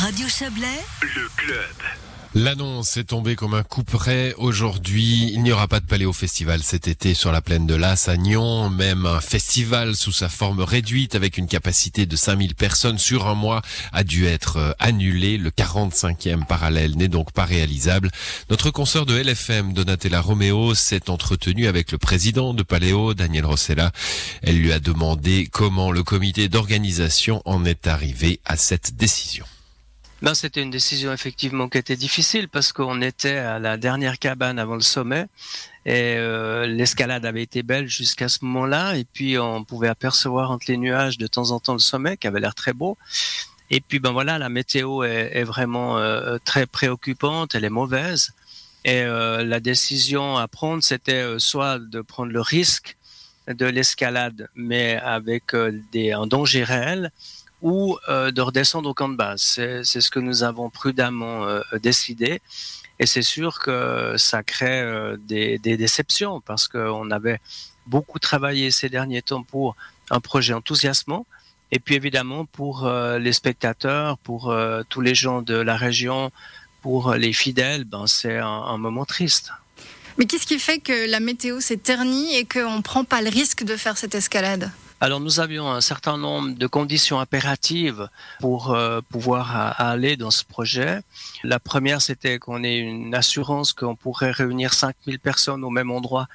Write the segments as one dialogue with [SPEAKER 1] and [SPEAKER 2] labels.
[SPEAKER 1] Radio Chablais,
[SPEAKER 2] le club.
[SPEAKER 3] L'annonce est tombée comme un coup près aujourd'hui. Il n'y aura pas de Paléo Festival cet été sur la plaine de Las à Nyon. Même un festival sous sa forme réduite avec une capacité de 5000 personnes sur un mois a dû être euh, annulé. Le 45e parallèle n'est donc pas réalisable. Notre consoeur de LFM, Donatella Romeo, s'est entretenue avec le président de Paléo, Daniel Rossella. Elle lui a demandé comment le comité d'organisation en est arrivé à cette décision.
[SPEAKER 4] Ben, c'était une décision effectivement qui était difficile parce qu'on était à la dernière cabane avant le sommet et euh, l'escalade avait été belle jusqu'à ce moment-là et puis on pouvait apercevoir entre les nuages de temps en temps le sommet qui avait l'air très beau. Et puis ben voilà, la météo est, est vraiment euh, très préoccupante, elle est mauvaise et euh, la décision à prendre c'était soit de prendre le risque de l'escalade mais avec des un danger réel ou euh, de redescendre au camp de base. C'est ce que nous avons prudemment euh, décidé. Et c'est sûr que ça crée euh, des, déceptions parce qu'on avait beaucoup travaillé ces derniers temps pour un projet enthousiasmant. Et puis évidemment pour les spectateurs, pour tous les gens de la région, pour les fidèles, ben c'est un, un moment triste.
[SPEAKER 5] Mais qu'est-ce qui fait que la météo s'est ternie et qu'on ne prend pas le risque de faire cette escalade?
[SPEAKER 4] Alors nous avions un certain nombre de conditions impératives pour euh, pouvoir aller dans ce projet. La première, c'était qu'on ait une assurance qu'on pourrait réunir 5000 personnes au même endroit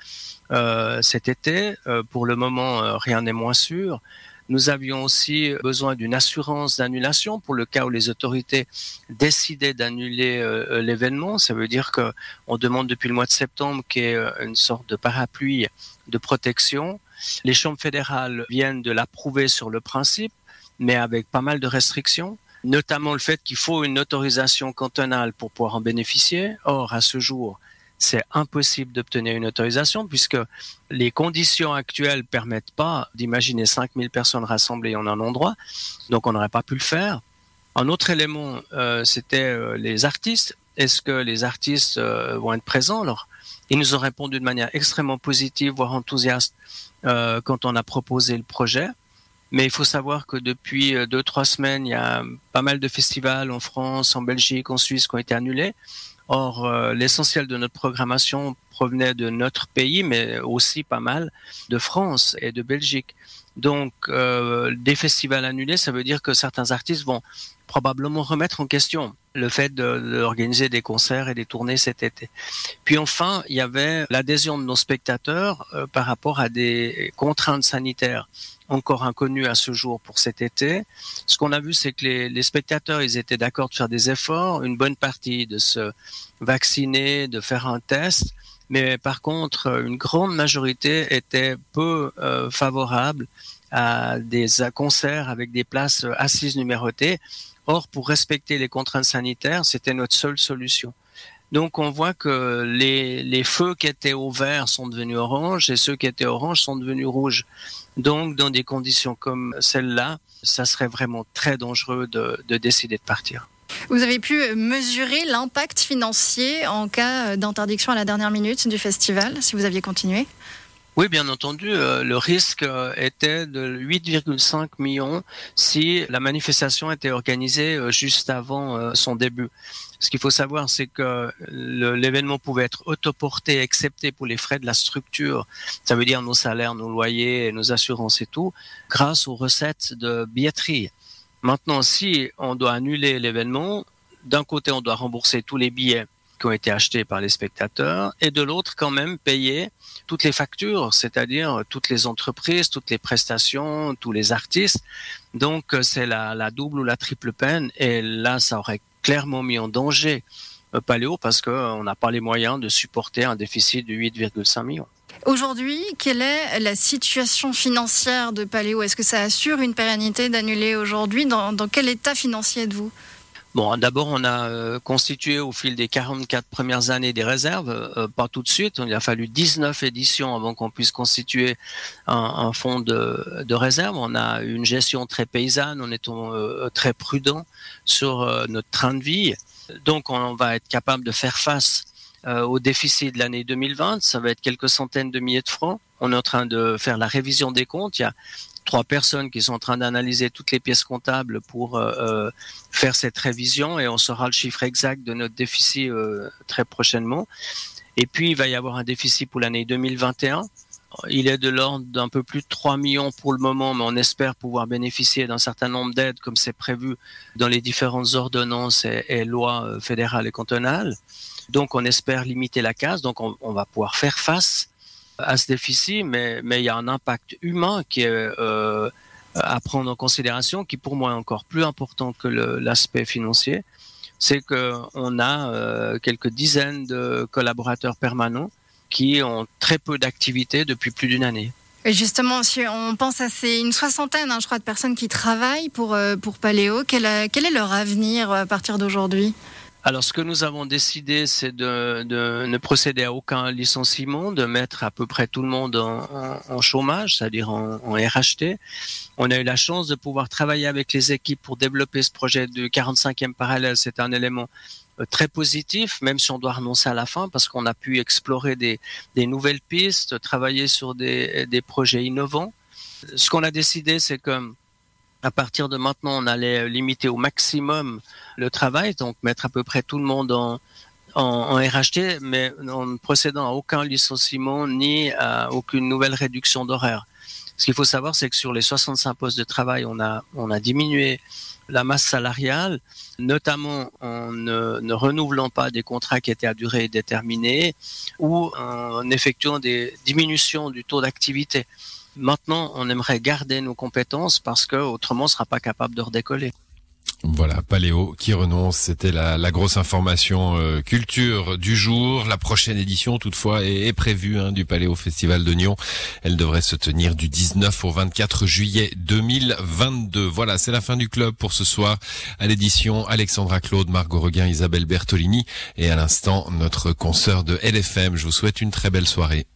[SPEAKER 4] euh, cet été. Euh, pour le moment, rien n'est moins sûr. Nous avions aussi besoin d'une assurance d'annulation pour le cas où les autorités décidaient d'annuler euh, l'événement. Ça veut dire que on demande depuis le mois de septembre qu'il y ait une sorte de parapluie de protection les chambres fédérales viennent de l'approuver sur le principe, mais avec pas mal de restrictions, notamment le fait qu'il faut une autorisation cantonale pour pouvoir en bénéficier. Or, à ce jour, c'est impossible d'obtenir une autorisation puisque les conditions actuelles permettent pas d'imaginer 5000 personnes rassemblées en un endroit. Donc, on n'aurait pas pu le faire. Un autre élément, euh, c'était euh, les artistes. Est-ce que les artistes euh, vont être présents? Alors, ils nous ont répondu de manière extrêmement positive, voire enthousiaste, euh, quand on a proposé le projet. Mais il faut savoir que depuis euh, deux, trois semaines, il y a pas mal de festivals en France, en Belgique, en Suisse qui ont été annulés. Or, euh, l'essentiel de notre programmation provenait de notre pays, mais aussi pas mal de France et de Belgique. Donc, euh, des festivals annulés, ça veut dire que certains artistes vont probablement remettre en question le fait d'organiser des concerts et des tournées cet été. Puis enfin, il y avait l'adhésion de nos spectateurs euh, par rapport à des contraintes sanitaires encore inconnues à ce jour pour cet été. Ce qu'on a vu, c'est que les, spectateurs, ils étaient d'accord de faire des efforts, une bonne partie de se vacciner, de faire un test, mais par contre, une grande majorité était peu euh, favorable à des concerts avec des places assises numérotées. Or, pour respecter les contraintes sanitaires, c'était notre seule solution. Donc, on voit que les, les feux qui étaient au vert sont devenus orange et ceux qui étaient orange sont devenus rouges. Donc, dans des conditions comme celle-là, ça serait vraiment très dangereux de, de décider de partir.
[SPEAKER 5] Vous avez pu mesurer l'impact financier en cas d'interdiction à la dernière minute du festival, si vous aviez continué?
[SPEAKER 4] Oui, bien entendu, euh, le risque euh, était de 8,5 millions si la manifestation était organisée euh, juste avant son début. Ce qu'il faut savoir, c'est que l'événement pouvait être autoporté, excepté pour les frais de la structure, ça veut dire nos salaires, nos loyers, nos assurances et tout, grâce aux recettes de billetterie. Maintenant, si on doit annuler l'événement, d'un côté, on doit rembourser tous les billets qui ont été achetés par les spectateurs, et de l'autre, quand même, payer toutes les factures, c'est-à-dire toutes les entreprises, toutes les prestations, tous les artistes. Donc, c'est la, la, double ou la triple peine, et là, ça aurait clairement mis en danger euh, Paléo parce qu'on n'a pas les moyens de supporter un déficit de 8,5 millions.
[SPEAKER 5] Aujourd'hui, quelle est la situation financière de Paléo? Est-ce que ça assure une pérennité d'annuler aujourd'hui? Dans, quel état financier êtes-vous?
[SPEAKER 4] Bon, d'abord, on a euh, constitué au fil des 44 premières années des réserves, euh, pas tout de suite. Il a fallu 19 éditions avant qu'on puisse constituer un, un fonds de, de, réserve. On a une gestion très paysanne, on est euh, très prudent sur euh, notre train de vie. Donc, on va être capable de faire face euh, au déficit de l'année 2020. Ça va être quelques centaines de milliers de francs. On est en train de faire la révision des comptes. Il y a trois personnes qui sont en train d'analyser toutes les pièces comptables pour faire cette révision et on saura le chiffre exact de notre déficit très prochainement. Et puis, il va y avoir un déficit pour l'année 2021 il est de l'ordre d'un peu plus de 3 millions pour le moment, mais on espère pouvoir bénéficier d'un certain nombre d'aides comme c'est prévu dans les différentes ordonnances et, lois euh, fédérales et cantonales. Donc on espère limiter la casse, donc on, va pouvoir faire face à ce déficit, mais, il y a un impact humain qui est euh, à prendre en considération, qui pour moi est encore plus important que l'aspect financier. C'est qu'on a euh, quelques dizaines de collaborateurs permanents qui ont très peu d'activité depuis plus d'une année.
[SPEAKER 5] Et justement, si on pense à ces une soixantaine, hein, je crois, de personnes qui travaillent pour, euh, pour Paléo, quel, quel est leur avenir à partir d'aujourd'hui?
[SPEAKER 4] Alors, ce que nous avons décidé, c'est de, de, ne procéder à aucun licenciement, de mettre à peu près tout le monde en, en, chômage, c'est-à-dire en, en, RHT. On a eu la chance de pouvoir travailler avec les équipes pour développer ce projet de 45e parallèle. C'est un élément euh, très positif, même si on doit renoncer à la fin, parce qu'on a pu explorer des, des nouvelles pistes, travailler sur des, des projets innovants. Ce qu'on a décidé, c'est que à partir de maintenant, on allait limiter au maximum le travail, donc mettre à peu près tout le monde en, en, en RHT, mais en ne procédant à aucun licenciement ni à aucune nouvelle réduction d'horaire. Ce qu'il faut savoir, c'est que sur les 65 postes de travail, on a, on a diminué la masse salariale, notamment en ne, renouvelant pas des contrats qui étaient à durée déterminée ou en effectuant des diminutions du taux d'activité. Maintenant, on aimerait garder nos compétences parce que autrement, on ne sera pas capable de redécoller.
[SPEAKER 3] Voilà, Paléo qui renonce, c'était la, grosse information euh, culture du jour. La prochaine édition, toutefois, est, prévue hein, du Paléo Festival de Nyon. Elle devrait se tenir du 19 au 24 juillet 2022. Voilà, c'est la fin du club pour ce soir. À l'édition, Alexandra Claude, Margot Reguin, Isabelle Bertolini et à l'instant, notre consoeur de LFM. Je vous souhaite une très belle soirée.